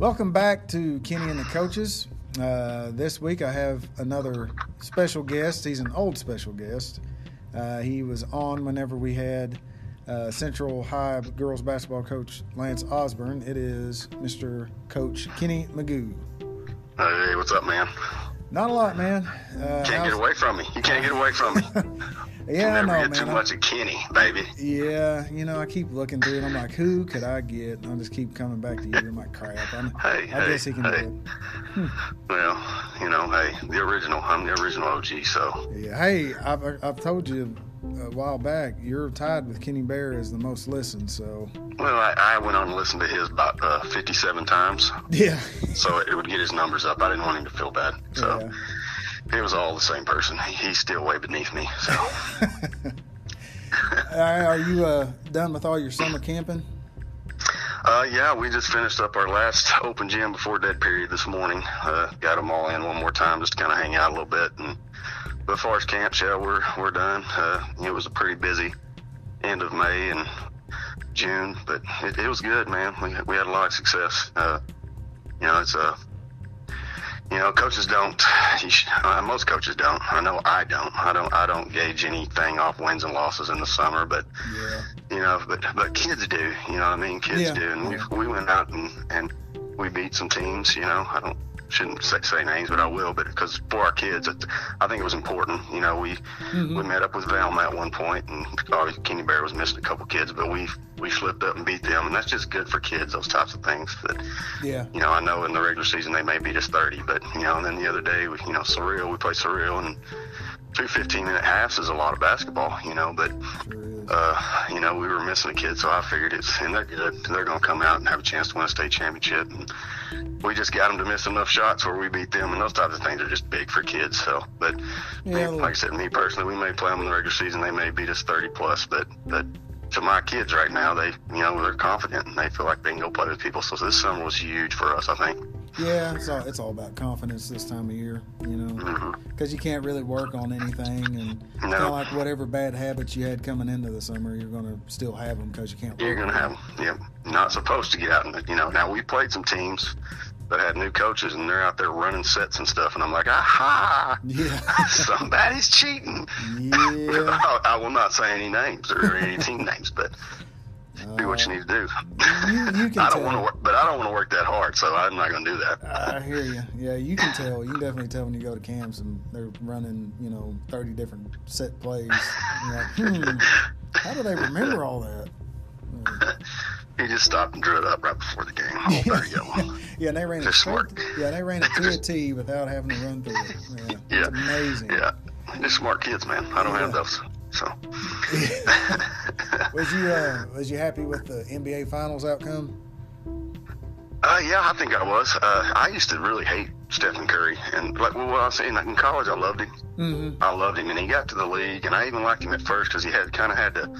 Welcome back to Kenny and the Coaches. Uh, this week I have another special guest. He's an old special guest. Uh, he was on whenever we had uh, Central High girls basketball coach Lance Osborne. It is Mr. Coach Kenny McGough. Hey, what's up, man? Not a lot, man. Uh, can't get away from me. You can't get away from me. yeah, I know, get man. too much of Kenny, baby. Yeah, you know, I keep looking through it. I'm like, who could I get? And I'll just keep coming back to you. I'm like, crap. I'm, hey, I hey, guess he can hey. do it. Well, you know, hey, the original. I'm the original OG, so. Yeah. Hey, I've, I've told you a while back, you're tied with Kenny Bear as the most listened. So. Well, I, I went on and listened to his about uh, 57 times, Yeah. so it would get his numbers up. I didn't want him to feel bad, so Yeah. It was all the same person. He, he's still way beneath me, so. Are you uh, done with all your summer camping? Uh, yeah, we just finished up our last open gym before dead period this morning. Uh, got them all in one more time just to kind of hang out a little bit. And but as far as camps, yeah, we're we're done. Uh, it was a pretty busy end of May and June, but it, it was good, man. We we had a lot of success. Uh, you know, it's a you know, coaches don't. You should, uh, most coaches don't. I know I don't. I don't. I don't gauge anything off wins and losses in the summer, but Yeah. you know, but but kids do. You know what I mean? Kids Yeah. do, and we we went out and and we beat some teams. You know, I don't shouldn't say, say names, but I will. But because for our kids, it, I think it was important. You know, we Mhm. we met up with Velma at one point, and obviously Kenny Bear was missing a couple kids, but we we slipped up and beat them, and that's just good for kids. Those types of things that Yeah. you know, I know in the regular season they may beat us 30, but, you know, and then the other day, we, you know, Cyril, we played Cyril, and two 15 minute halves is a lot of basketball, you know, but, uh, you know, we were missing a kid, so I figured it's, and they're good. They're going to come out and have a chance to win a state championship. And we just got them to miss enough shots where we beat them, and those types of things are just big for kids. So, but Yeah, me, like I said, me personally, we may play them in the regular season. They may beat us 30 plus, but, but, to my kids right now, they, you know, they're confident and they feel like they can go play with people. So this summer was huge for us, I think. Yeah, it's all it's all about confidence this time of year, you know, mm-hmm. because you can't really work on anything, and it's kind of like whatever bad habits you had coming into the summer, you're gonna still have them because you can't. You're going to have, yeah, not supposed to get out. And, you know, now we played some teams that had new coaches and they're out there running sets and stuff. And I'm like, aha. Yeah, somebody's cheating. yeah. I, I will not say any names or any team names, but do what you need to do. You- you can I don't want to work, but I don't want to work that hard, so I'm not going to do that. I hear you. Yeah, you can tell. You can definitely tell when you go to camps and they're running, you know, thirty different set plays. Like, hmm, how do they remember all that? You just stopped and drew it up right before the game. Oh, there you go. Yeah, and they ran it smart. Yeah, they ran it to a T without having to run through it. Yeah, Yeah. it's amazing. Yeah, they're smart kids, man. I don't Yeah. have those, so. Was you uh, was you happy with the NBA Finals outcome? Uh, yeah, I think I was. Uh, I used to really hate Stephen Curry, and like well, what I was saying, like in college, I loved him. Mm-hmm. I loved him, and he got to the league, and I even liked him at first because he had kind of had to.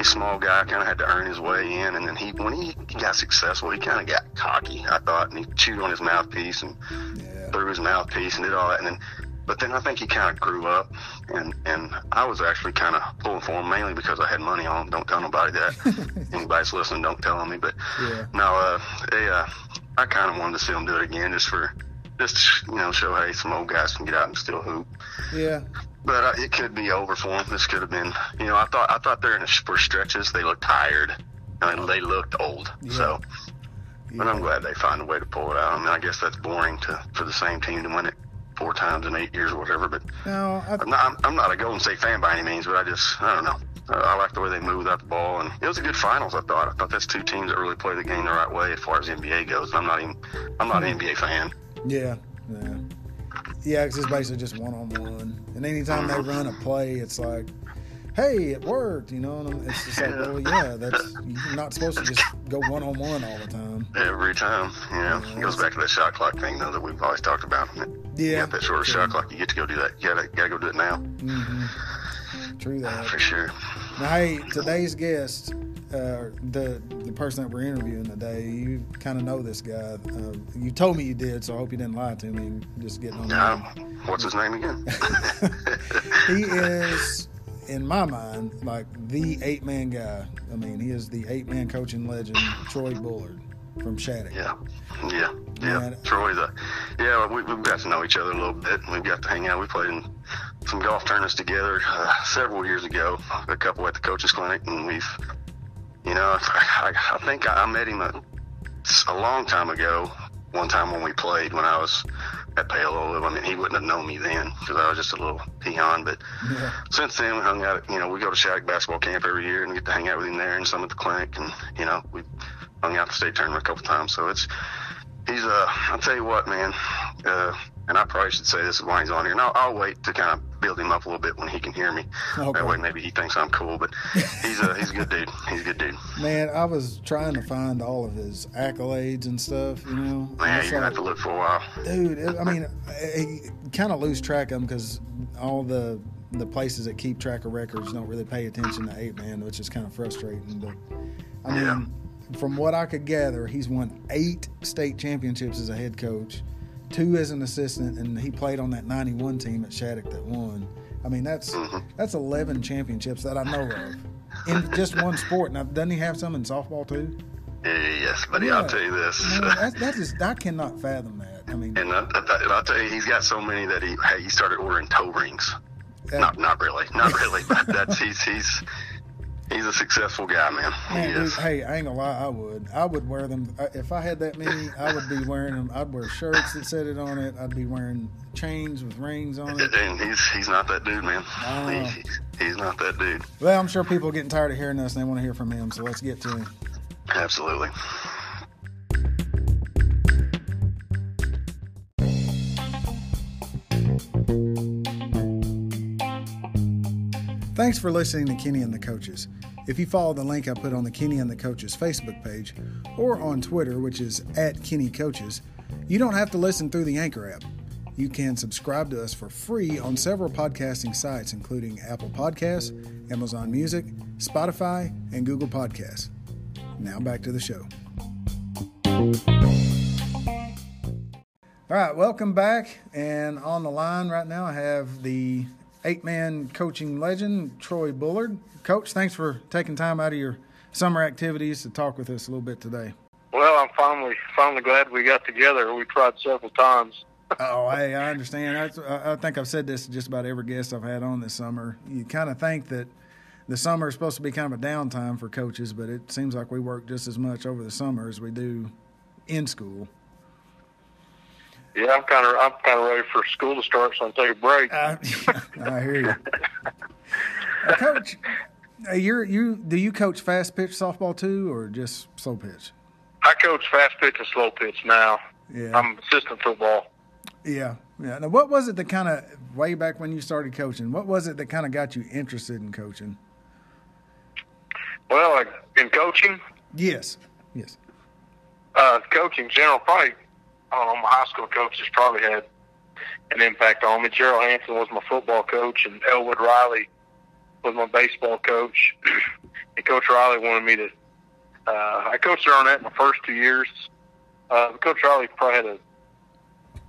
He's a small guy, kind of had to earn his way in, and then he, when he, he got successful, he kind of got cocky. I thought, and he chewed on his mouthpiece and Yeah. threw his mouthpiece and did all that, and then. But then I think he kind of grew up, and and I was actually kind of pulling for him mainly because I had money on. him. Don't tell nobody that. Anybody's listening, don't tell on me. But Yeah. no, uh, they, uh, I kind of wanted to see them do it again, just for, just to, you know, show hey, some old guys can get out and still hoop. Yeah. But uh, it could be over for them. This could have been, you know, I thought, I thought there in the, for stretches they looked tired, I mean, they looked old. Yeah. So, but I'm glad they find a way to pull it out. I mean, I guess that's boring to for the same team to win it four times in eight years or whatever. But No, I, I'm not, I'm, I'm not a Golden State fan by any means, but I just, I don't know. I like the way they move without the ball, and it was a good finals. I thought. I thought that's two teams that really play the game the right way as far as the NBA goes. I'm not even, I'm not an NBA fan. Yeah. Yeah. Yeah, 'cause it's basically just one on one, and anytime they run a play, it's like, "Hey, it worked," you know. And it's just like, well, yeah, that's you're not supposed to just go one on one all the time. Every time, yeah. know, it goes back to that shot clock thing though that we've always talked about. Yeah, got that shorter shot clock, you get to go do that. You gotta, gotta go do it now hmm True that. for sure. Now, hey, today's guest, uh, the the person that we're interviewing today, you kind of know this guy. Uh, you told me you did, so I hope you didn't lie to me. Just getting on. There. what's his name again? he is, in my mind, like the eight man guy. I mean, he is the eight man coaching legend, Troy Bullard. from Shattuck. Yeah, yeah, yeah. Man. Troy's a yeah. We, we've got to know each other a little bit. We've got to hang out. We played in some golf tournaments together uh, several years ago. A couple at the coaches clinic, and we've you know I, I, I think I met him a, a long time ago. One time when we played when I was at Paoli. I mean, he wouldn't have known me then because I was just a little peon. But yeah. since then, we hung out. You know, we go to Shattuck basketball camp every year and get to hang out with him there and some at the clinic. And you know, we hung out the state tournament a couple times. So it's he's uh I'll tell you what, man. Uh, and I probably should say this while he's on here. And I'll, I'll, wait to kind of build him up a little bit when he can hear me. Okay. That way, maybe he thinks I'm cool. But he's a he's a good dude. He's a good dude. Man, I was trying to find all of his accolades and stuff. You know, man, you're gonna have to look for a while, dude. It, I mean, kind of lose track of him because all the the places that keep track of records don't really pay attention to eight man, which is kind of frustrating. But I mean. Yeah from what I could gather, he's won eight state championships as a head coach, two as an assistant, and he played on that '91 team at Shattuck that won. I mean, that's mm-hmm. that's 11 championships that I know of in just one sport. Now, doesn't he have some in softball too? Yes, buddy. Yeah. I'll tell you this. Man, that, that is, I cannot fathom that. I mean, and, I, will tell you, he's got so many that he he started ordering toe rings. not not really, not really, but that's he's he's He's a successful guy, man. man dude, hey, I ain't gonna lie, I would. I would wear them if I had that many. I would be wearing them. I'd wear shirts that said it on it. I'd be wearing chains with rings on it. And he's he's not that dude, man. Uh, he's, he's not that dude. Well, I'm sure people are getting tired of hearing us, and they want to hear from him. So let's get to him. Absolutely. Thanks for listening to Kenny and the Coaches. If you follow the link I put on the Kenny and the Coaches Facebook page or on Twitter, which is at Kenny Coaches, you don't have to listen through the Anchor app. You can subscribe to us for free on several podcasting sites, including Apple Podcasts, Amazon Music, Spotify, and Google Podcasts. Now back to the show. All right, welcome back. And on the line right now, I have the eight man coaching legend, Troy Bullard. Coach, thanks for taking time out of your summer activities to talk with us a little bit today. Well, I'm finally finally glad we got together. We tried several times. oh, hey, I understand. I, I, think I've said this to just about every guest I've had on this summer. You kind of think that the summer is supposed to be kind of a downtime for coaches, but it seems like we work just as much over the summer as we do in school. Yeah, I'm kind of I'm kind of ready for school to start, so I'm take a break. Uh, I hear you, uh, Coach. Uh, you're you do you coach fast pitch softball too, or just slow pitch? I coach fast pitch and slow pitch now. Yeah, I'm assistant football. Yeah, yeah. Now, what was it that kind of way back when you started coaching? What was it that kind of got you interested in coaching? Well, in coaching. Yes. Yes. Uh, coaching general probably I don't know, my high school coaches probably had an impact on me. Gerald Hanson was my football coach, and Elwood Riley was my baseball coach. and Coach Riley wanted me to. Uh, I coached Arnett my first two years. Uh, Coach Riley probably had a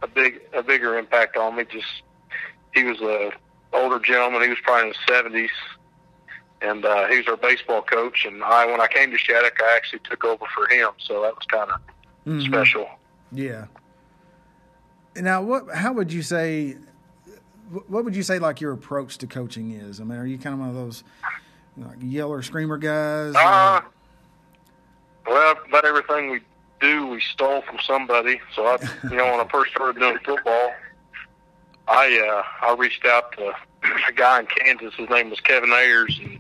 a big a bigger impact on me. Just he was a older gentleman. He was probably in his seventies, and uh, he was our baseball coach. And I, when I came to Shattuck, I actually took over for him. So that was kind of mm-hmm. special. Yeah. Now, what? How would you say? What would you say like your approach to coaching is? I mean, are you kind of one of those like yeller screamer guys? Uh, well, about everything we do, we stole from somebody. So I, you know, when I first started doing football, I uh, I reached out to a guy in Kansas. His name was Kevin Ayers, and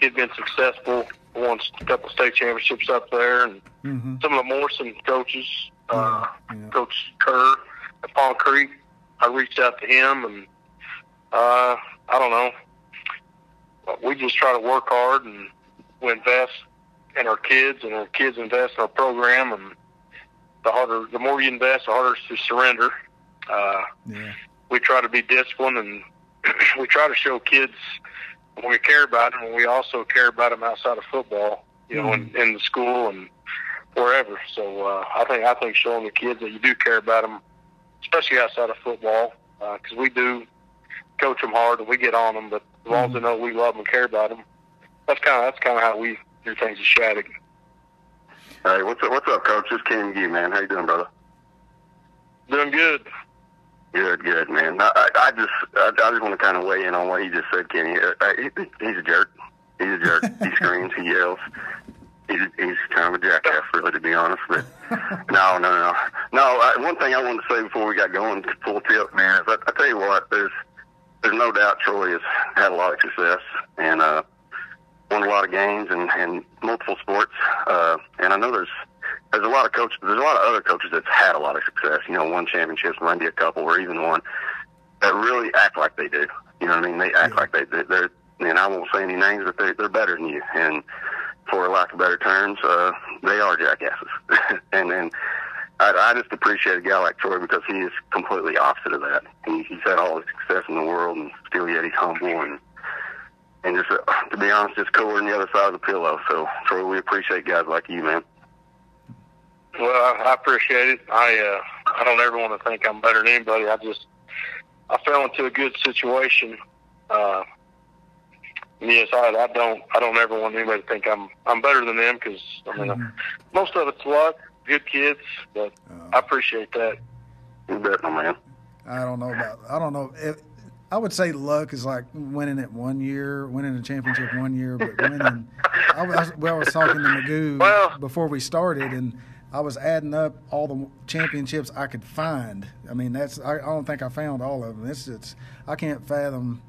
he'd been successful. Won a couple state championships up there, and mm-hmm. some of the Morrison coaches uh, yeah. Coach Kerr at Pond Creek. I reached out to him, and uh, I don't know. We just try to work hard and we invest in our kids, and our kids invest in our program. And the harder, the more you invest, the harder it's to surrender. Uh, yeah. We try to be disciplined, and we try to show kids when we care about them, and we also care about them outside of football. You know, mm. in, in the school and wherever. So uh, I think I think showing the kids that you do care about them, especially outside of football, because uh, we do coach them hard and we get on them. But as long mm-hmm. as they know we love them and care about them, that's kind of that's kind of how we do things at Shattuck. Hey, what's up? What's up, Coach? This is Kenny McGough, man. How you doing, brother? Doing good. Good, good, man. I, I, I just, I, I just want to kind of weigh in on what he just said, Kenny. Uh, uh, he, he's a jerk. He's a jerk. he screams. He yells. He's, he's kind of a jackass, really, to be honest. But no, no, no, no. I, one thing I wanted to say before we got going, full tip, man, is I, I tell you what, there's, there's no doubt Troy has had a lot of success and uh, won a lot of games and, and multiple sports. Uh, and I know there's there's a lot of coaches. There's a lot of other coaches that's had a lot of success. You know, won championships, maybe a couple, or even one that really act like they do. You know what I mean? They act Yeah. like they they- they're. And I won't say any names, but they they're better than you. And for lack of better terms, uh, they are jackasses. and then I, I just appreciate a guy like Troy because he is completely opposite of that. He, he's had all the success in the world, and still yet he's humble and and just uh, to be honest, just cooler than the other side of the pillow. So Troy, we appreciate guys like you, man. Well, I, appreciate it. I uh, I don't ever want to think I'm better than anybody. I just I fell into a good situation. Uh, yes, I, I don't I don't ever want anybody to think I'm I'm better than them because I mean Mhm. most of it's luck, good kids, but I Uh, appreciate that. You bet, my man. I don't know about. I don't know. If, I would say luck is like winning it one year, winning a championship one year, but winning. I was, well, I was talking to McGough Well- before we started, and I was adding up all the championships I could find. I mean, that's. I, I don't think I found all of them. It's. It's. I can't fathom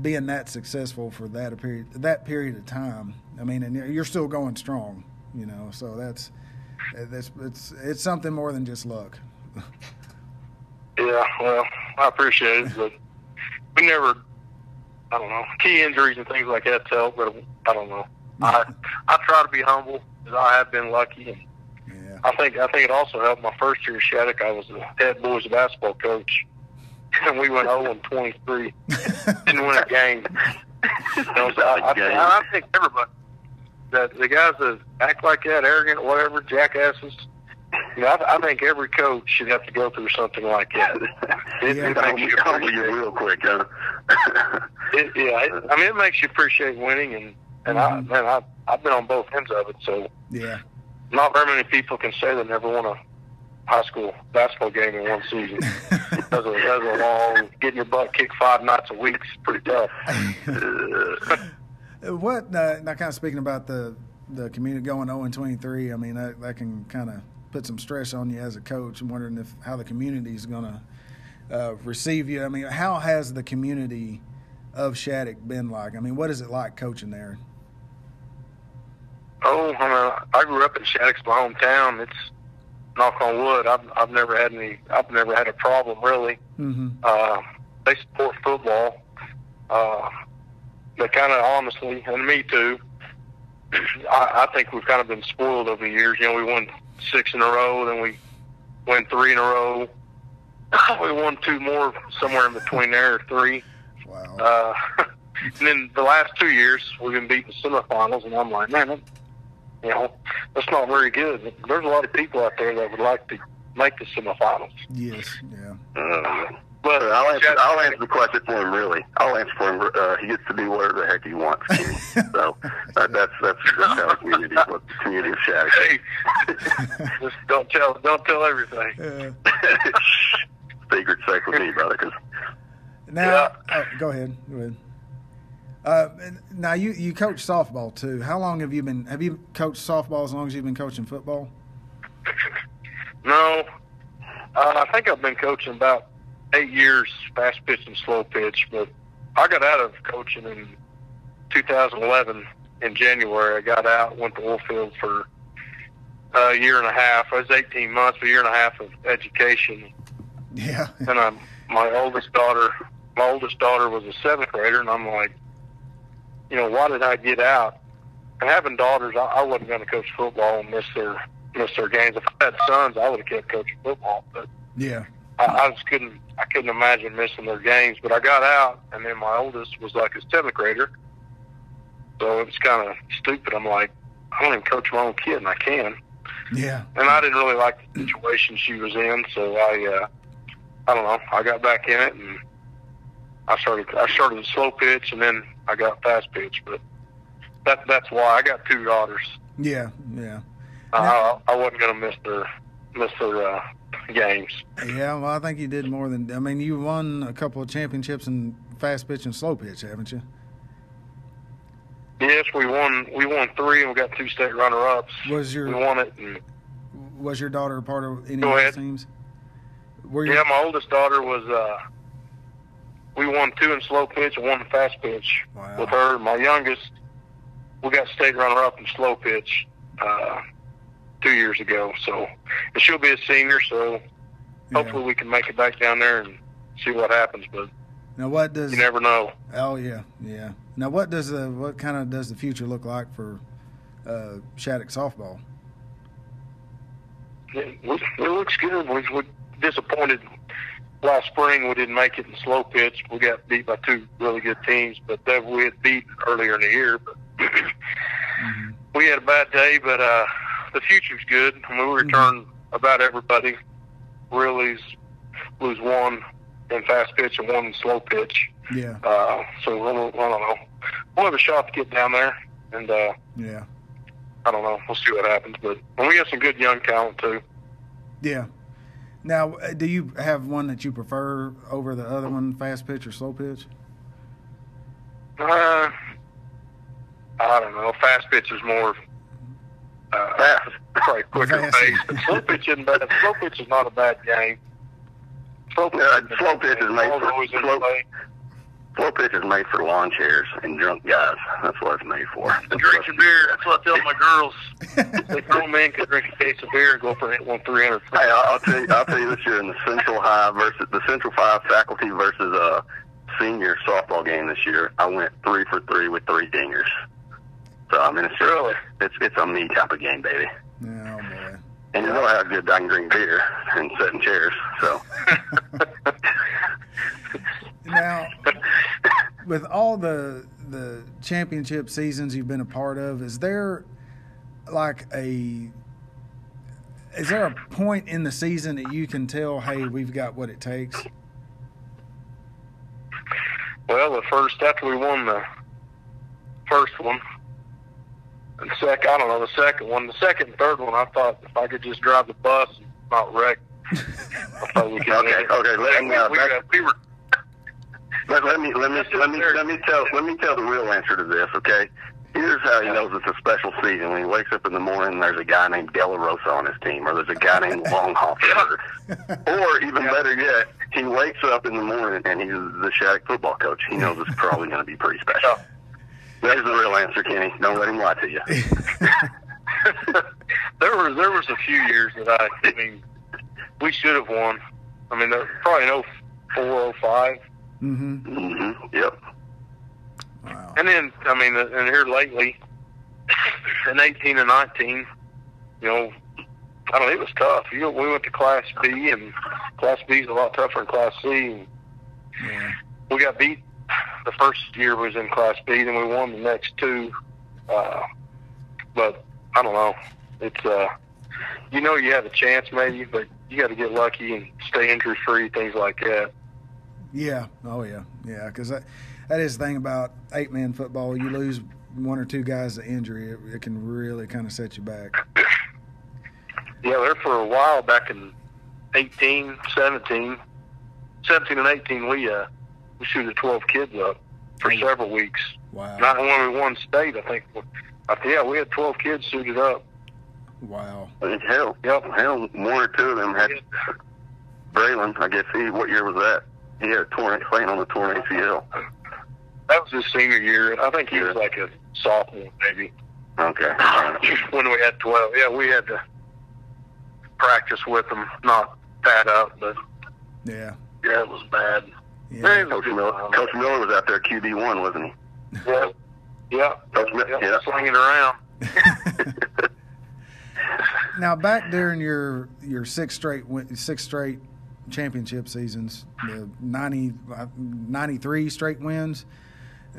being that successful for that a period that period of time. I mean, and you're- you're still going strong. You know, so that's. That's it's it's something more than just luck. Yeah, well, I appreciate it, but we never. I don't know key injuries and things like that help, but I don't know. I I try to be humble because I have been lucky, and Yeah. I think I think it also helped my first year at Shattuck. I was the head boys basketball coach, and we went 0 and 23. Didn't win a game. You know, so I, I, I think everybody, the the guys that act like that, arrogant, whatever, jackasses. You know, I, I think every coach should have to go through something like that. It, Yeah. it makes you Humble you appreciate. real quick, huh? It, yeah, it, I mean, it makes you appreciate winning, and and I Mhm. man, I I've been on both ends of it, so yeah. not very many people can say they never won a high school basketball game in one season. That's a, that's a long, getting your butt kicked five nights a week is pretty tough. what uh, now? Kind of speaking about the the community going 0 and 23. I mean, that, that can kind of put some stress on you as a coach. I'm wondering if how the community is going to uh, receive you. I mean, how has the community of Shattuck been like? I mean, what is it like coaching there? Oh, I, mean, I grew up in Shattuck's my hometown. It's knock on wood. I've I've never had any. I've never had a problem really. Mm-hmm. Uh, they support football. Uh, they kind of honestly, and me too. I, I think we've kind of been spoiled over the years. You know, we won six in a row, then we won three in a row. we won two more somewhere in between there, or three. Wow. Uh, and then the last two years, we've been beating semifinals, and I'm like, man, you know, that's not very good. There's a lot of people out there that would like to make the semifinals. yes. Yeah. Uh, But I'll answer. I'll answer the question for him. Really, I'll answer for him. Uh, he gets to do whatever the heck he wants. so uh, that's that's that's how the community, what the community of Shattuck. Hey, just don't tell, don't tell everything. Uh, Secret safe with me, brother. Cause now, oh, go ahead. Go ahead. Uh, and now you you coach softball too. How long have you been? Have you coached softball as long as you've been coaching football? No, uh, I think I've been coaching about eight years, fast pitch and slow pitch. But I got out of coaching in 2011 in January. I got out, went to Oilfield for a year and a half. I was 18 months, a year and a half of education. Yeah. And I'm my oldest daughter. My oldest daughter was a seventh grader, and I'm like, you know, why did I get out? And having daughters, I, I wasn't going to coach football and miss their miss their games. If I had sons, I would have kept coaching football, but Yeah. I, I just couldn't. I couldn't imagine missing their games. But I got out, and then my oldest was like a seventh grader, so it was kind of stupid. I'm like, I don't even coach my own kid, and I can. Yeah. And I didn't really like the situation she was in, so I, uh, I don't know. I got back in it, and I started. I started the slow pitch, and then I got fast pitch. But that that's why I got two daughters. Yeah, yeah. I, I wasn't going to miss their miss their uh, games. Yeah, well, I think you did more than. I mean, you won a couple of championships in fast pitch and slow pitch, haven't you? Yes, we won. We won three, and we got two state runner-ups. Was your we won it? And, was your daughter a part of any of those teams? Were you, yeah, my oldest daughter was. uh We won two in slow pitch and one in fast pitch Wow. with her. My youngest, we got state runner-up in slow pitch uh two years ago. So, and she'll be a senior. So yeah. hopefully we can make it back down there and see what happens. But Now, what does? you never know. Oh yeah, yeah. Now, what does the what kind of does the future look like for uh, Shattuck softball? It, it looks good. We were disappointed last spring. We didn't make it in slow pitch. We got beat by two really good teams, but that we had beat earlier in the year. But Mhm. we had a bad day, but uh, the future's good. I mean, we returned about everybody. Really's lose one in fast pitch and one in slow pitch. Yeah, Uh, so I don't, I don't know. We'll have a shot to get down there, and uh, yeah, I don't know. We'll see what happens. But and we got some good young talent too. yeah. Now, uh, do you have one that you prefer over the other one, fast pitch or slow pitch? Uh, I don't know. Fast pitch is more uh, Fast. probably quicker Fast. pace. But slow pitch isn't bad. Slow pitch is not a bad game. Slow pitch, Yeah, isn't a slow pitch is made for- slow- play. Slow pitch is made for lawn chairs and drunk guys. That's what it's made for. And drinking beer. That's what I tell my girls. They grown men can drink a case of beer and go for hit one three hundred. Hey, I'll, I'll tell you. I'll tell you this year in the Central High versus the Central Five faculty versus uh senior softball game this year. I went three for three with three dingers. So I mean, it's just, Really? it's it's a me type of game, baby. Yeah, oh boy. And you know how good I can drink beer and sit in chairs. So Now, with all the the championship seasons you've been a part of, is there like a is there a point in the season that you can tell, hey, we've got what it takes? Well, the first after we won the first one, and second, I don't know the second one. The second and third one, I thought if I could just drive the bus and not wreck, I thought we could. Okay, okay, let me, we, back- we, we were let, let me let me let me let me tell let me tell the real answer to this, okay? Here's how he knows it's a special season. When he wakes up in the morning, and there's a guy named De La Rosa on his team, or there's a guy named Longhoffer, or even yeah. better yet, he wakes up in the morning and he's the Shattuck football coach. He knows it's probably going to be pretty special. That is the real answer, Kenny. Don't let him lie to you. there was there was a few years that I, I mean, we should have won. I mean, probably in 04, 05 Mm-hmm. Mm-hmm. Yep. Wow. And then, I mean, uh, and here lately, in 18 and 19, you know, I mean, it was tough. You know, we went to Class B, and Class B is a lot tougher than Class C. Yeah. We got beat the first year was in Class B, then we won the next two. Uh, but I don't know. It's uh, you know, you have a chance maybe, but you got to get lucky and stay injury free, things like that. Yeah. Oh yeah. Yeah. Because that that is the thing about eight man football. You lose one or two guys to injury, it, it can really kind of set you back. Yeah, there for a while back in 18, 17, 17 and 18, we uh, we shooted 12 kids up for Oh. several weeks. Wow. Not only we won state, I think. I yeah, we had 12 kids suited up. Wow. Hell, Yep. hell, one or two of them had Braylon. I guess he. What year was that? He had a torn playing on the torn ACL. That was his senior year. I think he was like a sophomore, maybe. Okay. when we had 12. Yeah, we had to practice with them, not pad up, but Yeah. yeah, it was bad. Yeah. Coach Miller, Coach Miller was out there QB one, wasn't he? Yeah, yeah, Coach Miller, yeah, yeah. slinging around. now back during your your six straight win- six straight championship seasons, the 90, uh, 93 straight wins.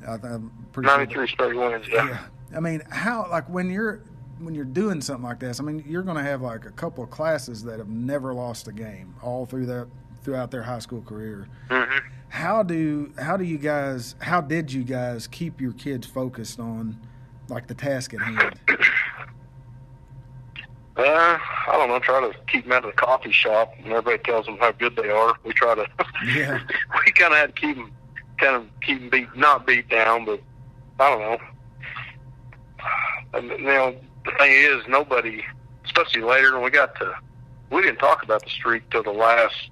I, I'm pretty sure- 93 straight wins. Yeah. Yeah. I mean, how like when you're when you're doing something like this, I mean, you're going to have like a couple of classes that have never lost a game all through that throughout their high school career. hmm How do how do you guys how did you guys keep your kids focused on like the task at hand? Uh, I don't know. Try to keep them out of the coffee shop, and everybody tells them how good they are. We try to. Yeah. we kind of had to keep them, kind of keep them beat, not beat down, but I don't know. And, you know, the thing is, nobody, especially later when we got to, we didn't talk about the streak till the last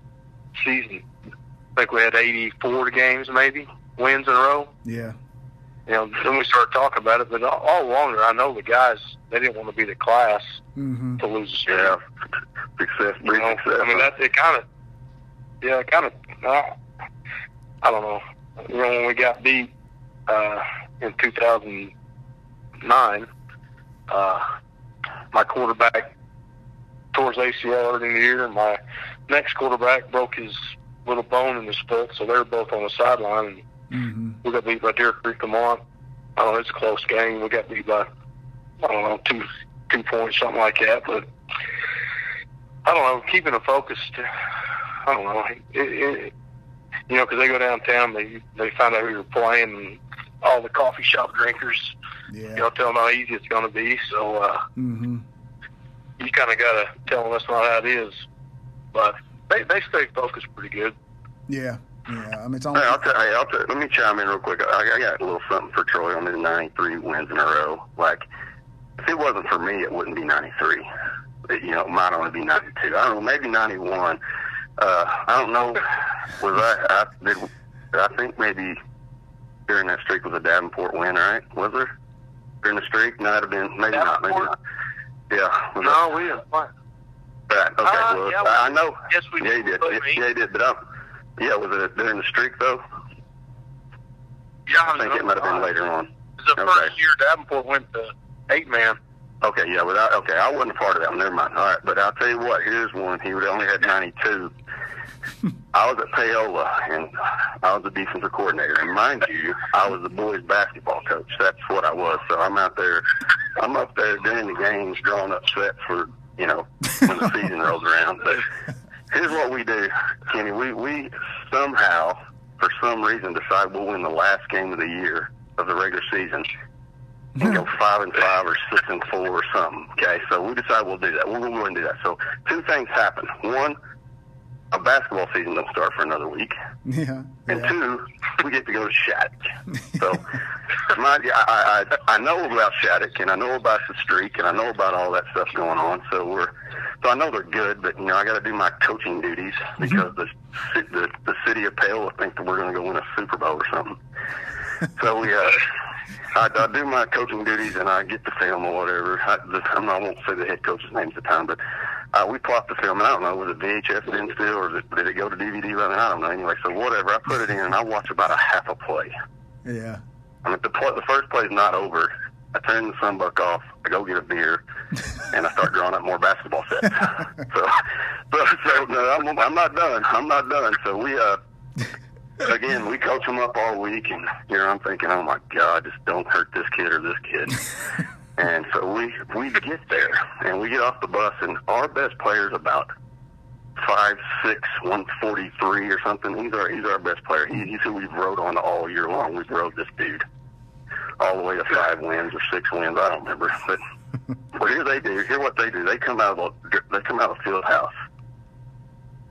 season. I think we had 84 games, maybe wins in a row. Yeah. You know, then we started talking about it, but all, all longer, I know the guys they didn't want to be the class Mm-hmm. to lose a streak. Yeah. Success, You know, success. I mean, that it kind of, yeah, kind of. Uh, I don't know. You know, when we got beat uh, in 2009, uh, my quarterback towards ACL early in the year, and my next quarterback broke his little bone in his foot, so they were both on the sideline. And Mm-hmm. we got beat by Deer Creek Lamont. I don't know, it's a close game. We got beat by, I don't know, two two points, something like that. But I don't know, keeping it focused. I don't know. It, it, you know, because they go downtown, they they find out who you're playing, and all the coffee shop drinkers, Yeah. you know, tell them how easy it's going to be. So uh, Mm-hmm. you kind of got to tell them that's not how it is. But they they stay focused pretty good. Yeah. Yeah. I mean, it's Hey, almost. I'll tell, hey, I'll tell, let me chime in real quick. I, I got a little something for Troy on his 93 wins in a row. Like, if it wasn't for me, it wouldn't be 93. It, you know, it might only be 92. I don't know, maybe 91. Uh, I don't know. Was I, I did, I think maybe during that streak was a Davenport win, right? Was there? During the streak? Might have been, maybe not, maybe not. Yeah. Was No, we didn't play. that, right, okay, Uh, well, yeah, we- I know. Yes, we Yeah, he did. did. But Yeah, me. yeah, he did. But I'm, yeah, was it during the streak though? Yeah, I think it might have been later on. It was the Okay. first year Davenport went to eight man. Okay, yeah, without okay, I wasn't a part of that one. Never mind. All right, but I'll tell you what. Here's one. He would only had 92. I was at Paoli, and I was the defensive coordinator. And mind you, I was the boys' basketball coach. That's what I was. So I'm out there. I'm up there during the games, drawing up sets for you know when the season rolls around. But here's what we do, Kenny. We we somehow, for some reason, decide we'll win the last game of the year of the regular season and go five and five or six and four or something. Okay, so we decide we'll do that. We'll go and do that. So two things happen. One, a basketball season doesn't start for another week, Yeah. and yeah. two, we get to go to Shattuck. So, my, I, I I know about Shattuck, and I know about the streak, and I know about all that stuff going on. So we're so I know they're good, but you know I got to do my coaching duties because the ci- the the city of Pale think that we're going to go win a Super Bowl or something. So we uh. I, I do my coaching duties and I get the film or whatever. I, the, I'm not, I won't say the head coach's name at the time, but uh, we plot the film. And I don't know was it VHS then still or did it, did it go to DVD? I, mean, I don't know. Anyway, so whatever. I put it in and I watch about a half a play. Yeah. I mean, the play, the first play's not over. I turn the sunbuck off. I go get a beer, and I start drawing up more basketball sets. so, so, so no, I'm, I'm not done. I'm not done. So we uh again, we coach them up all week, and you know, I'm thinking, oh my God, just don't hurt this kid or this kid. and so we we get there, and we get off the bus, and our best player's about five six, one forty three or something. He's our he's our best player. He, he's who we've rode on all year long. We've rode this dude all the way to five wins or six wins. I don't remember, but. Well, here they do. Here what they do. They come out of the, they come out of the field house,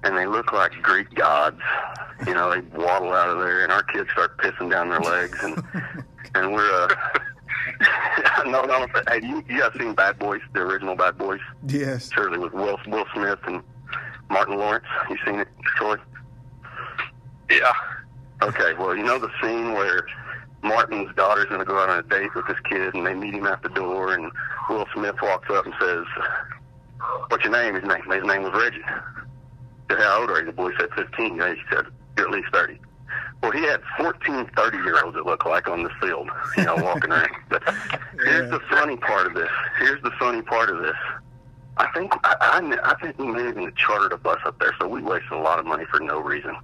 and they look like Greek gods. You know, they waddle out of there, and our kids start pissing down their legs, and and we're uh, no, no. Hey, you you guys seen Bad Boys, the original Bad Boys? Yes. Surely with Will Will Smith and Martin Lawrence. You seen it, Troy? Yeah. Okay, well, you know the scene where Martin's daughter's going to go out on a date with this kid, and they meet him at the door, and Will Smith walks up and says, "What's your name?" His name, his name was Reggie. Said, How old are you? The boy said 15. You know, he said, You're at least 30. Well, he had 14 30 year olds, it looked like, on the field, you know, walking around. But here's the funny part of this. Here's the funny part of this. I think I, I, I think we may have even chartered a bus up there, so we wasted a lot of money for no reason.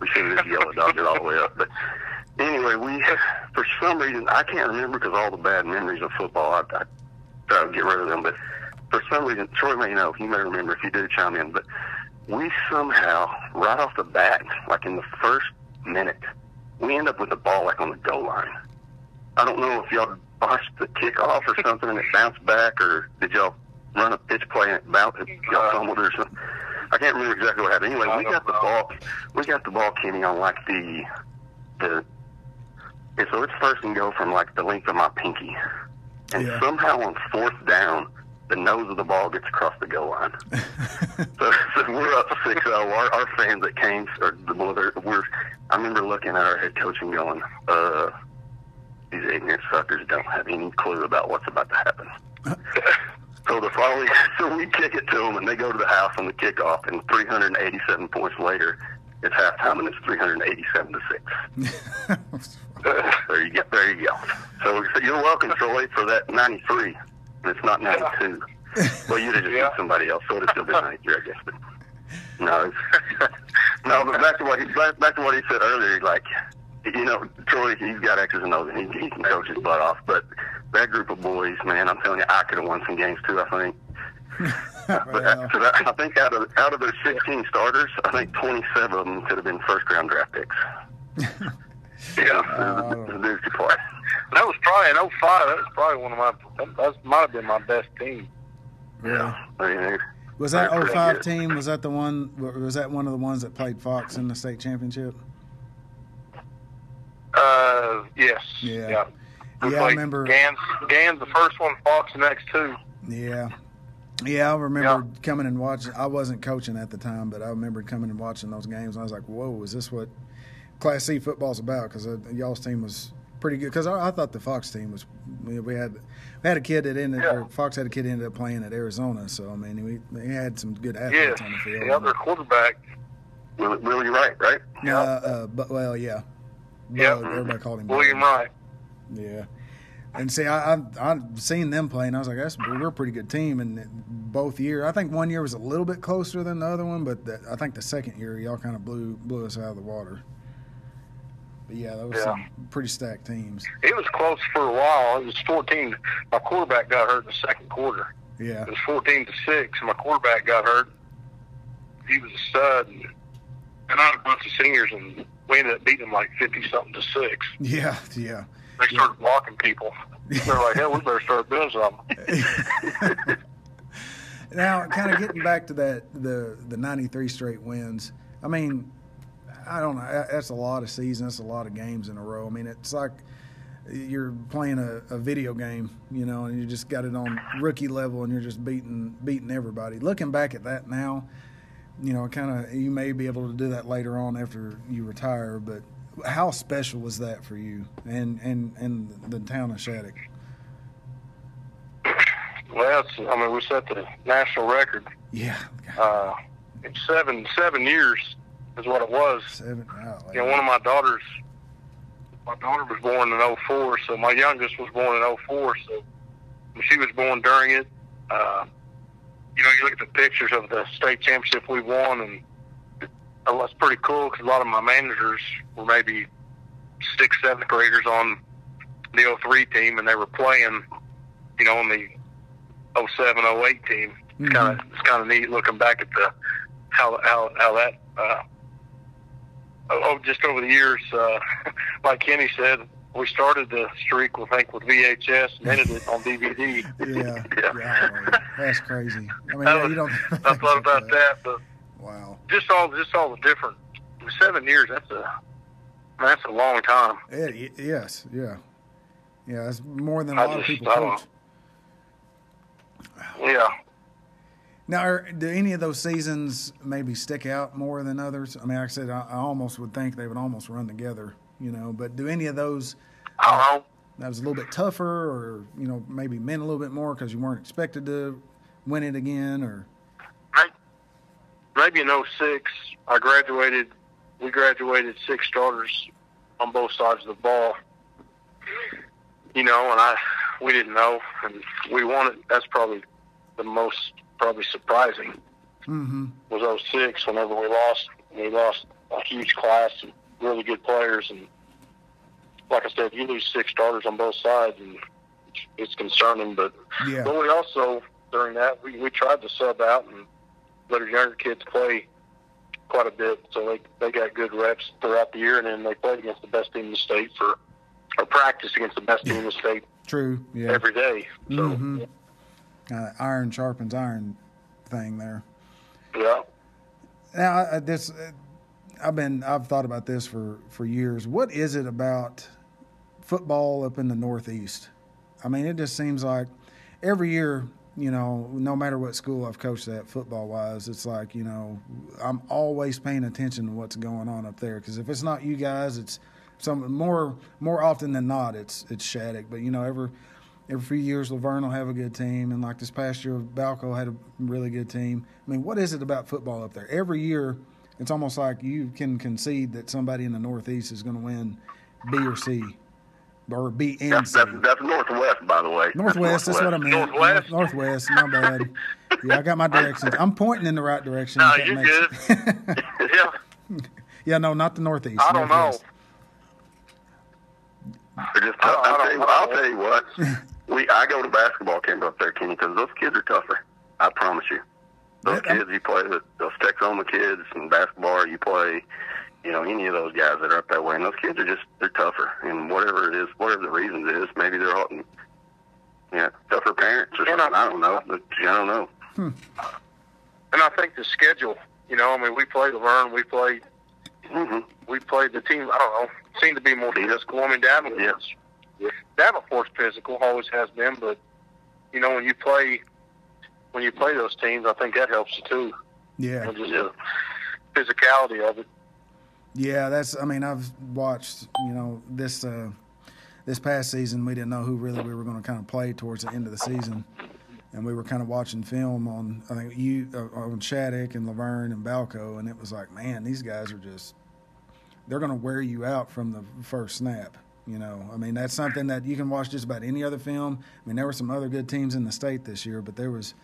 We should have just yellow dogged it all the way up. But anyway, we for some reason I can't remember because all the bad memories of football. I, I try to get rid of them, but for some reason, Troy may know. You may remember if you do chime in, but we somehow right off the bat, like in the first minute, we end up with the ball like on the goal line. I don't know if y'all botched the kickoff or something and it bounced back, or did y'all run a pitch play and it bounce it got fumbled or something. I can't remember exactly what happened. Anyway, we got the ball. We got the ball, Kenny, on like the the. And so it's first and go from like the length of my pinky, and Yeah. somehow on fourth down, the nose of the ball gets across the goal line. So, so we're up 6 0. Our, our fans that came, or the we're, I remember looking at our head coach and going, uh, these ignorant suckers don't have any clue about what's about to happen. so the following, so we kick it to them and they go to the house on the kickoff, and 387 points later, it's halftime and it's 387 to 6. There you go. There you go. So, so you're welcome, Troy, for that 93. And it's not 92. Well, you'd have just Yeah. been somebody else, so it'd have still been 93, I guess. But no, no. But back to what he back, back to what he said earlier. Like, you know, Troy, he's got X's and O's, and he, he can coach his butt off. But that group of boys, man, I'm telling you, I could have won some games too. I think. But so that, I think out of out of those 16 starters, I think 27 of them could have been first round draft picks. yeah, Uh, the dudes could play. That was probably in '05. That was probably one of my. That, that might have been my best team. really. I Was that Pretty 05 team? Was that the one? Was that one of the ones that played Fox in the state championship? Uh, yes. Yeah. Yeah. Yeah, I remember- Gans. Gans the first one. Fox the next two. Yeah. Yeah, I remember coming and watching. I wasn't coaching at the time, but I remember coming and watching those games. And I was like, "Whoa, is this what Class C football's about?" Because y'all's team was pretty good. Because I, I thought the Fox team was. We we had we had a kid that ended. Yeah. Or Fox had a kid ended up playing at Arizona. So I mean, we, we had some good athletes Yes. on the field. The other quarterback. Willie, Willie Wright, right? Uh, uh, but well, yeah. Bud, everybody called him William. Wright. Yeah. And see, I, I I've seen them play, and I was like, "That's we're a pretty good team." And both year, I think one year was a little bit closer than the other one, but the, I think the second year y'all kind of blew blew us out of the water. But yeah, that was Yeah. some pretty stacked teams. It was close for a while. It was 14. My quarterback got hurt in the second quarter. Yeah, It was 14 to six. and My quarterback got hurt. He was a stud, and, and I had a bunch of seniors, and we ended up beating them like 50 something to six. yeah, yeah. They started blocking people. They're like, "Hell, we better start doing something." now, kind of getting back to that the the '93 straight wins. I mean, I don't know. That's a lot of seasons. That's a lot of games in a row. I mean, it's like you're playing a, a video game, you know, and you just got it on rookie level, and you're just beating beating everybody. Looking back at that now, you know, kind of you may be able to do that later on after you retire, but how special was that for you and and and the town of Shattuck? Well, it's, I mean, we set the national record. Yeah, Uh, seven seven years is what it was. seven. Oh, You know, one of my daughters, my daughter was born in '04, so my youngest was born in '04. So she was born during it, uh, you know, you look at the pictures of the state championship we won, and that's pretty cool because a lot of my managers were maybe sixth, seventh graders on the '03 team, and they were playing, you know, on the '07, '08 team. It's Mhm. kind of it's kind of neat looking back at the how how how that uh, oh just over the years, uh, like Kenny said, we started the streak with I think with VHS and ended it on DVD. Yeah, Yeah. golly, that's crazy. I mean, That yeah, you don't. I thought about that, but Wow, just all just all the different seven years. That's a that's a long time. It- yes, yeah, yeah. It's more than a I lot of people coach. Yeah. Now, are, do any of those seasons maybe stick out more than others? I mean, like I said, I, I almost would think they would almost run together, you know. But do any of those I don't know. that was a little bit tougher, or you know, maybe meant a little bit more because you weren't expected to win it again, or Maybe in '06, I graduated. We graduated six starters on both sides of the ball. You know, and I we didn't know, and we won it. That's probably the most probably surprising mm-hmm. was '06. Whenever we lost, we lost a huge class and really good players, and like I said, you lose six starters on both sides, and it's, it's concerning. But yeah, but we also during that we, we tried to sub out and let our younger kids play quite a bit, so they they got good reps throughout the year, and then they played against the best team in the state for or practice against the best team in the state true, yeah. every day. So Mhm. kind of iron sharpens iron thing there. Yeah. Now, I, this I've been I've thought about this for for years. What is it about football up in the Northeast? I mean, it just seems like every year, you know, no matter what school I've coached at football wise, it's like you know I'm always paying attention to what's going on up there because if it's not you guys, it's some more more often than not it's it's Shattuck. But you know, every every few years Laverne will have a good team, and like this past year, Balko had a really good team. I mean, what is it about football up there? Every year, it's almost like you can concede that somebody in the Northeast is going to win B or C. Or B and That's, that's, that's Northwest, by the way. Northwest, that's what I mean. Northwest? Northwest, my bad. Yeah, I got my directions. I'm pointing in the right direction. No, you're good. yeah. yeah, no, not the Northeast. I don't know. Northwest. They're just I tough. don't- I I'll, tell you, I'll tell you what. we I go to basketball camp up there, Kenny, because those kids are tougher. I promise you. Those Yeah, I'm- kids you play with, those Texhoma kids in basketball, you play, you know, any of those guys that are up that way, and those kids are just they're tougher. And whatever it is, whatever the reasons is, maybe they're all, yeah, tougher parents or And something. I- I don't know, but I don't know. And I think the schedule, you know, I mean, we played Laverne, we played, hmm we played the team. I don't know, seemed to be more physical. I mean, Davenport's, Davenport's physical, always has been, but you know, when you play, when you play those teams, I think that helps you too. You Yeah, know, just Yeah. the physicality of it. Yeah. That's. I mean, I've watched. You know, this uh, this past season, we didn't know who really we were going to kind of play towards the end of the season, and we were kind of watching film on. I think you uh, on Shattuck and Laverne and Balko, and it was like, man, these guys are just. They're going to wear you out from the first snap. You know, I mean, that's something that you can watch just about any other film. I mean, there were some other good teams in the state this year, but there was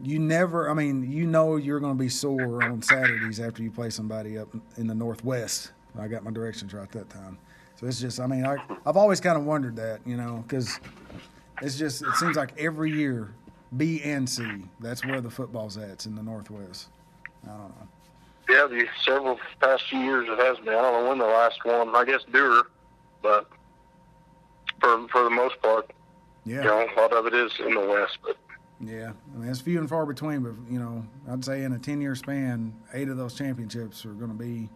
you never i mean you know you're going to be sore on saturdays after you play somebody up in the northwest i got my directions right that time so it's just i mean I, i've always kind of wondered that you know because it's just it seems like every year b and c that's where the football's at it's in the northwest i don't know Yeah, the several past few years it has been. I don't know when the last one. I guess Dewar, but for for the most part, yeah you know, a lot of it is in the West. But yeah i mean it's few and far between but you know i'd say in a 10 year span eight of those championships are going to be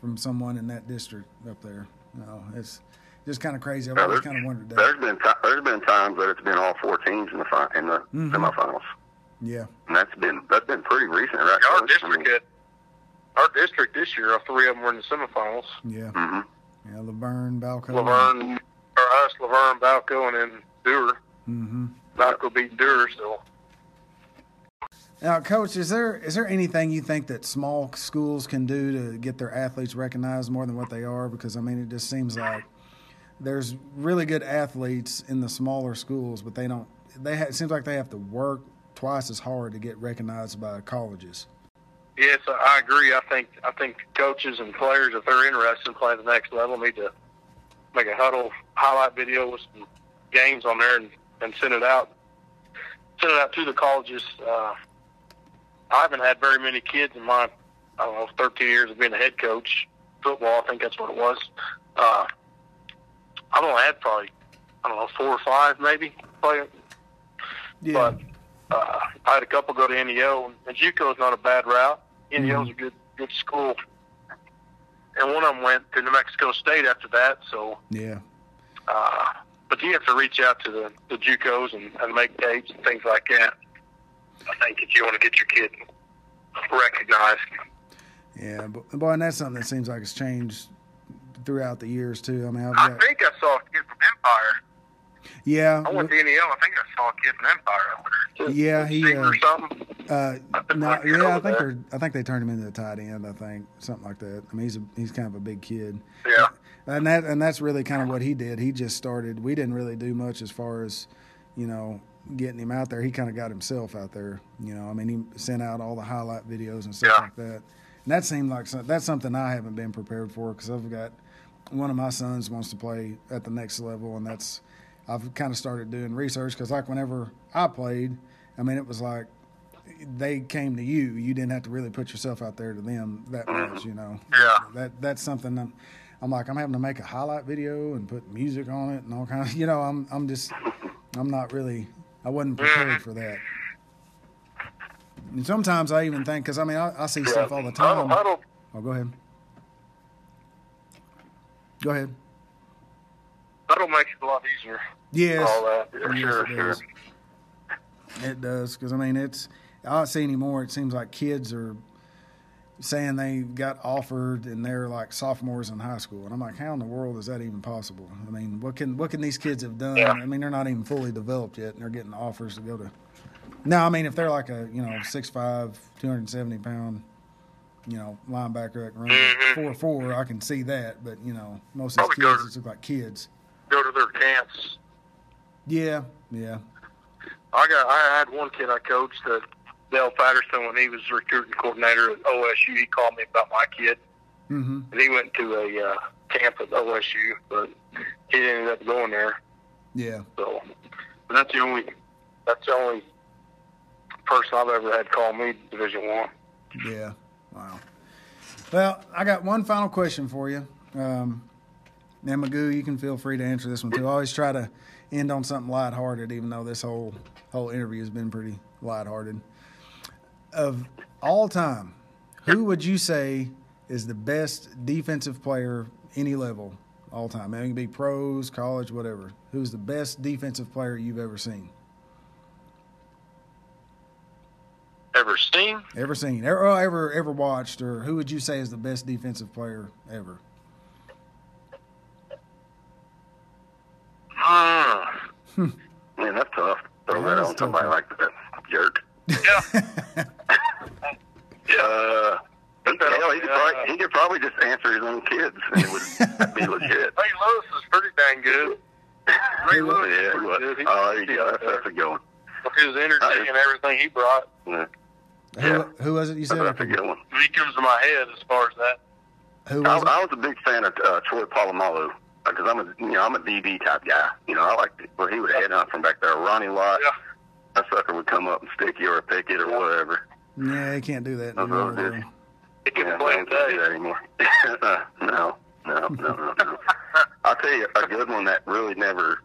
from someone in that district up there you know it's just kind of crazy i've always kind of wondered that There's been ti there's been times that it's been all four teams in the fi- in the Mhm. semifinals, Yeah, and that's been that's been pretty recent, right? our Coach? I mean, district, had, our district this year, all three of them were in the semifinals. yeah, mhm. yeah. Laverne, Balko. Laverne, or us, Laverne, Balko, and then Dewar. Mm-hmm. Balko beat Dewar, so Now, coach, is there is there anything you think that small schools can do to get their athletes recognized more than what they are? Because I mean, it just seems like there's really good athletes in the smaller schools, but they don't. They ha- it seems like they have to work twice as hard to get recognized by colleges. yes, I agree. I think I think coaches and players, if they're interested in playing the next level, need to make a Hudl highlight video with some games on there and, and send it out. Send it out to the colleges. Uh, I haven't had very many kids in my I don't know 13 years of being a head coach football. I think that's what it was. Uh, I've only had probably I don't know four or five maybe play Yeah, but uh, I had a couple go to NEO, and JUCO is not a bad route. NEO is a good good school, and one of them went to New Mexico State after that. So, yeah, uh, but you have to reach out to the the JUCOs and, and make tapes and things like that. I think if you want to get your kid recognized, yeah. But boy, and that's something that seems like it's changed throughout the years too. I mean, I've I think I saw a kid from Empire. yeah, I went to NEO. I think I saw a kid from Empire over there. Yeah, he, uh, or something. Uh, no, yeah, I think they're. I think they turned him into a tight end. I think something like that. I mean, he's a, he's kind of a big kid, Yeah. And that and that's really kind of what he did. He just started. We didn't really do much as far as, you know, getting him out there. He kind of got himself out there. You know, I mean, he sent out all the highlight videos and stuff Yeah. like that. And that seemed like some, that's something I haven't been prepared for because I've got one of my sons wants to play at the next level, and that's I've kind of started doing research because like whenever I played, I mean, it was like they came to you. You didn't have to really put yourself out there to them that much, you know. Yeah. That that's something I'm, I'm like I'm having to make a highlight video and put music on it and all kinds. Of, you know, I'm I'm just I'm not really I wasn't prepared for that. And sometimes I even think because I mean I, I see stuff all the time. I don't, Oh, go ahead. Go ahead. that'll make it a lot easier. Yes. All that, for Yes, sure, it sure. does. It does because I mean it's I don't see anymore. It seems like kids are saying they got offered and they're like sophomores in high school, and I'm like, how in the world is that even possible? I mean, what can what can these kids have done? Yeah. I mean, they're not even fully developed yet, and they're getting offers to go to. No, I mean if they're like a you know 6'5", 270 pound, you know linebacker that run Mhm. four four, I can see that. But you know most of these Probably kids to- look like kids. Go to their camps. Yeah, yeah. I got. I had one kid I coached that Dale Patterson when he was recruiting coordinator at OSU. He called me about my kid, hmm and he went to a uh, camp at OSU, but he ended up going there. Yeah. So, but that's the only. That's the only person I've ever had call me Division One. Yeah. Wow. Well, I got one final question for you. Um, and McGough, you can feel free to answer this one too. I always try to end on something lighthearted, even though this whole whole interview has been pretty lighthearted. Of all time, who would you say is the best defensive player any level all time? It can be pros, college, whatever. Who's the best defensive player you've ever seen? Ever seen? Ever seen, ever, ever, ever watched, or who would you say is the best defensive player ever? Hmm. Man, that's tough. Throw Yeah, that on somebody tough. like that jerk. Yeah. Uh, he, that hell, he, could yeah. probably, he could probably just answer his own kids, and it would be legit. Ray Lewis is pretty dang good. Ray Lewis yeah, is he pretty was. good. He- Oh, there you. That's, that's a good one. With his energy and everything he brought, Yeah, Who, Yeah. who was it you said? that's a good one. he comes to my head as far as that. Who I, was it? I was a big fan of uh, Troy Polamalu because I'm a you know I'm a DB type guy. You know I like where he would head hunt from back there. Ronnie Lott, Yeah. that sucker would come up and stick you or pick it or whatever. Yeah, he can't do that Those anymore. are good. though. He can Yeah, play I don't do today. that anymore. no, no, no, no, no. I'll tell you a good one that really never.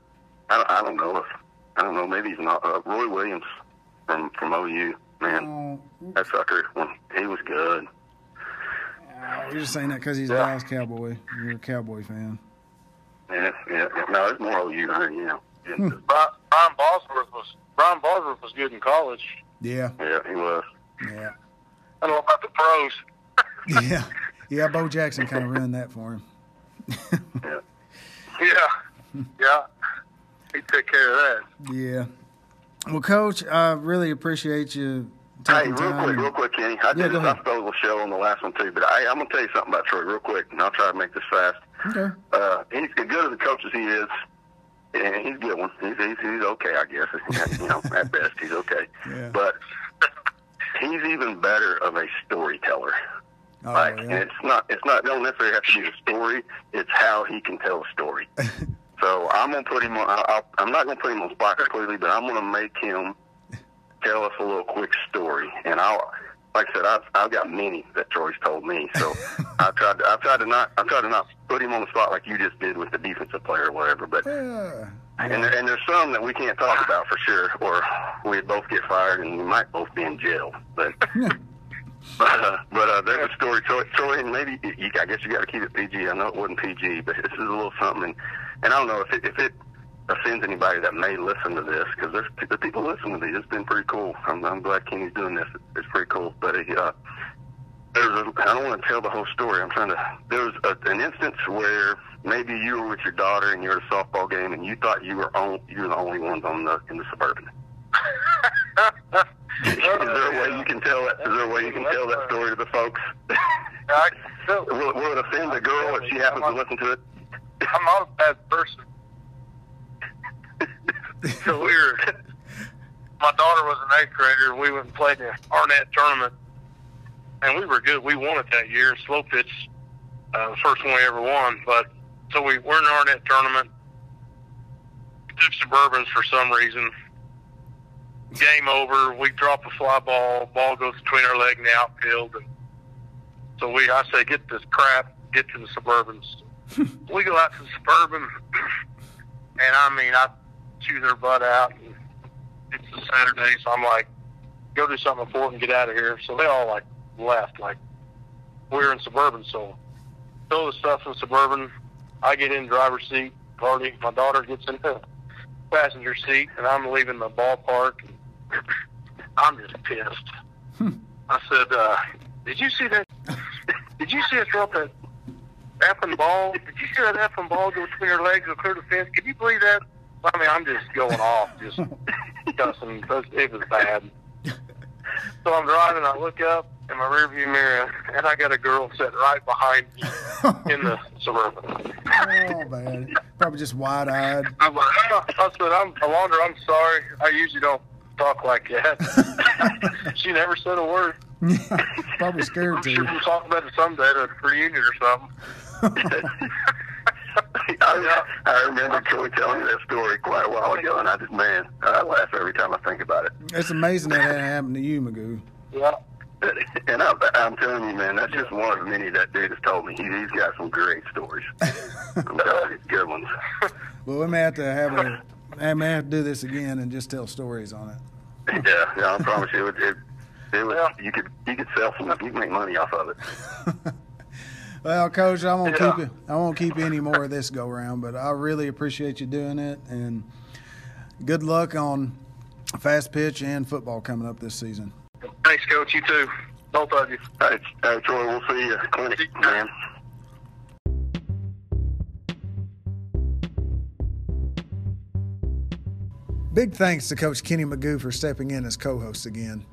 I don't, I don't know if I don't know. Maybe he's not. Uh, Roy Williams from from OU. Man, Oh, that sucker. When he was good. oh, you're just saying that because he's a Yeah. Dallas Cowboy. You're a Cowboy fan. Yeah, yeah. yeah. No, it's more OU. than, You know. Yeah, Brian, Brian Bosworth was Brian Bosworth was good in college. Yeah, yeah, he was. Yeah, I don't know about the pros. yeah, yeah. Bo Jackson kind of ruined that for him. Yeah. Yeah, yeah. He took care of that. Yeah. Well, Coach, I really appreciate you Hey, taking real time. Hey, real quick, real quick, Kenny. I Yeah, did I stole the show on the last one too, but I, I'm gonna tell you something about Troy real quick, and I'll try to make this fast. Okay. Uh, he's as good as the coach as he is. And he's a good one. He's, he's, he's okay, I guess. You know, at best, he's okay. Yeah. But he's even better of a storyteller. Oh, like, yeah. it's not, it's not, don't necessarily have to be the story. It's how he can tell a story. so I'm gonna put him on. I'll, I'm not gonna put him on spot completely, but I'm gonna make him tell us a little quick story. And I'll, like I said, I've, I've got many that Troy's told me. So I tried, to, I tried to not, I tried to not put him on the spot like you just did with the defensive player or whatever. But Yeah. And, there, and there's some that we can't talk about for sure, or we'd both get fired and we might both be in jail. But but, uh, but uh, there's a story, Troy, Troy, and maybe you, I guess you got to keep it PG. I know it wasn't PG, but this is a little something. And, and I don't know if it, if it offends anybody that may listen to this, because there's the people listening to these. It's been pretty cool. I'm, I'm glad Kenny's doing this. It's pretty cool. But uh, there's a, I don't want to tell the whole story. I'm trying to. There was a, an instance where maybe you were with your daughter and you're at a softball game and you thought you were on, you were the only ones on the in the suburban. Is there a way you can tell that? Is there a way you can tell that story to the folks? Will, will it offend the girl if she happens to listen to it? I'm not a bad person. so we were. My daughter was an eighth grader, we went and played in the Arnett tournament, and we were good. We won it that year. Slow pitch, uh, the first one we ever won. But so we were in the Arnett tournament. Took Suburbans for some reason. Game over. We drop a fly ball. Ball goes between our leg and the outfield, and so we. I say, get this crap. Get to the Suburbans we go out to the suburban, and I mean, I chew their butt out and a Saturday, so I'm like, go do something important, and get out of here. So they all like left. Like we were in suburban, so fill the stuff in suburban. I get in driver's seat, party. My daughter gets in the passenger seat, and I'm leaving the ballpark. I'm just pissed. I said, uh, "Did you see that? Did you see us drop that effing ball? Did you see that effing ball go between her legs and clear the fence? Can you believe that?" I mean, I'm just going off, just cussing. It was bad. So I'm driving. I look up in my rearview mirror, and I got a girl sitting right behind me in the suburban. oh man, probably just wide-eyed. I'm like, oh. I said, I'm, Alondra, I'm sorry. I usually don't talk like that. she never said a word. probably scared I'm to. sure we'll talk about it someday at a reunion or something. Oh, I, I remember Troy telling me that story quite a while ago, and I just, man, I laugh every time I think about it. It's amazing that that happened to you, McGough. Yeah. And I, I'm telling you, man, that's just one of many that dude has told me. He, he's got some great stories. I'm telling you, good ones. Well, we may have to have a, I may have to do this again and just tell stories on it. Yeah, yeah, I promise you, it, it, it was, Yeah. you could you could sell some, you could make money off of it. Well, Coach, I won't Yeah. keep it. I won't keep any more of this go round, but I really appreciate you doing it, and good luck on fast pitch and football coming up this season. Thanks, Coach. You too. Both of you. All right, all right, Troy, we'll see you at the clinic, man. Big thanks to Coach Kenny McGough for stepping in as co-host again.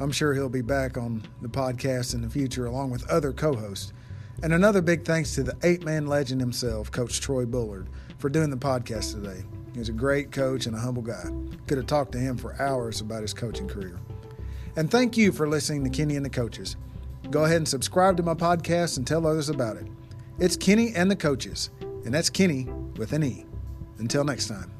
I'm sure he'll be back on the podcast in the future along with other co-hosts. And another big thanks to the eight-man legend himself, Coach Troy Bullard, for doing the podcast today. He was a great coach and a humble guy. Could have talked to him for hours about his coaching career. And thank you for listening to Kenney and the Coaches. Go ahead and subscribe to my podcast and tell others about it. It's Kenney and the Coaches, and that's Kenney with an E. Until next time.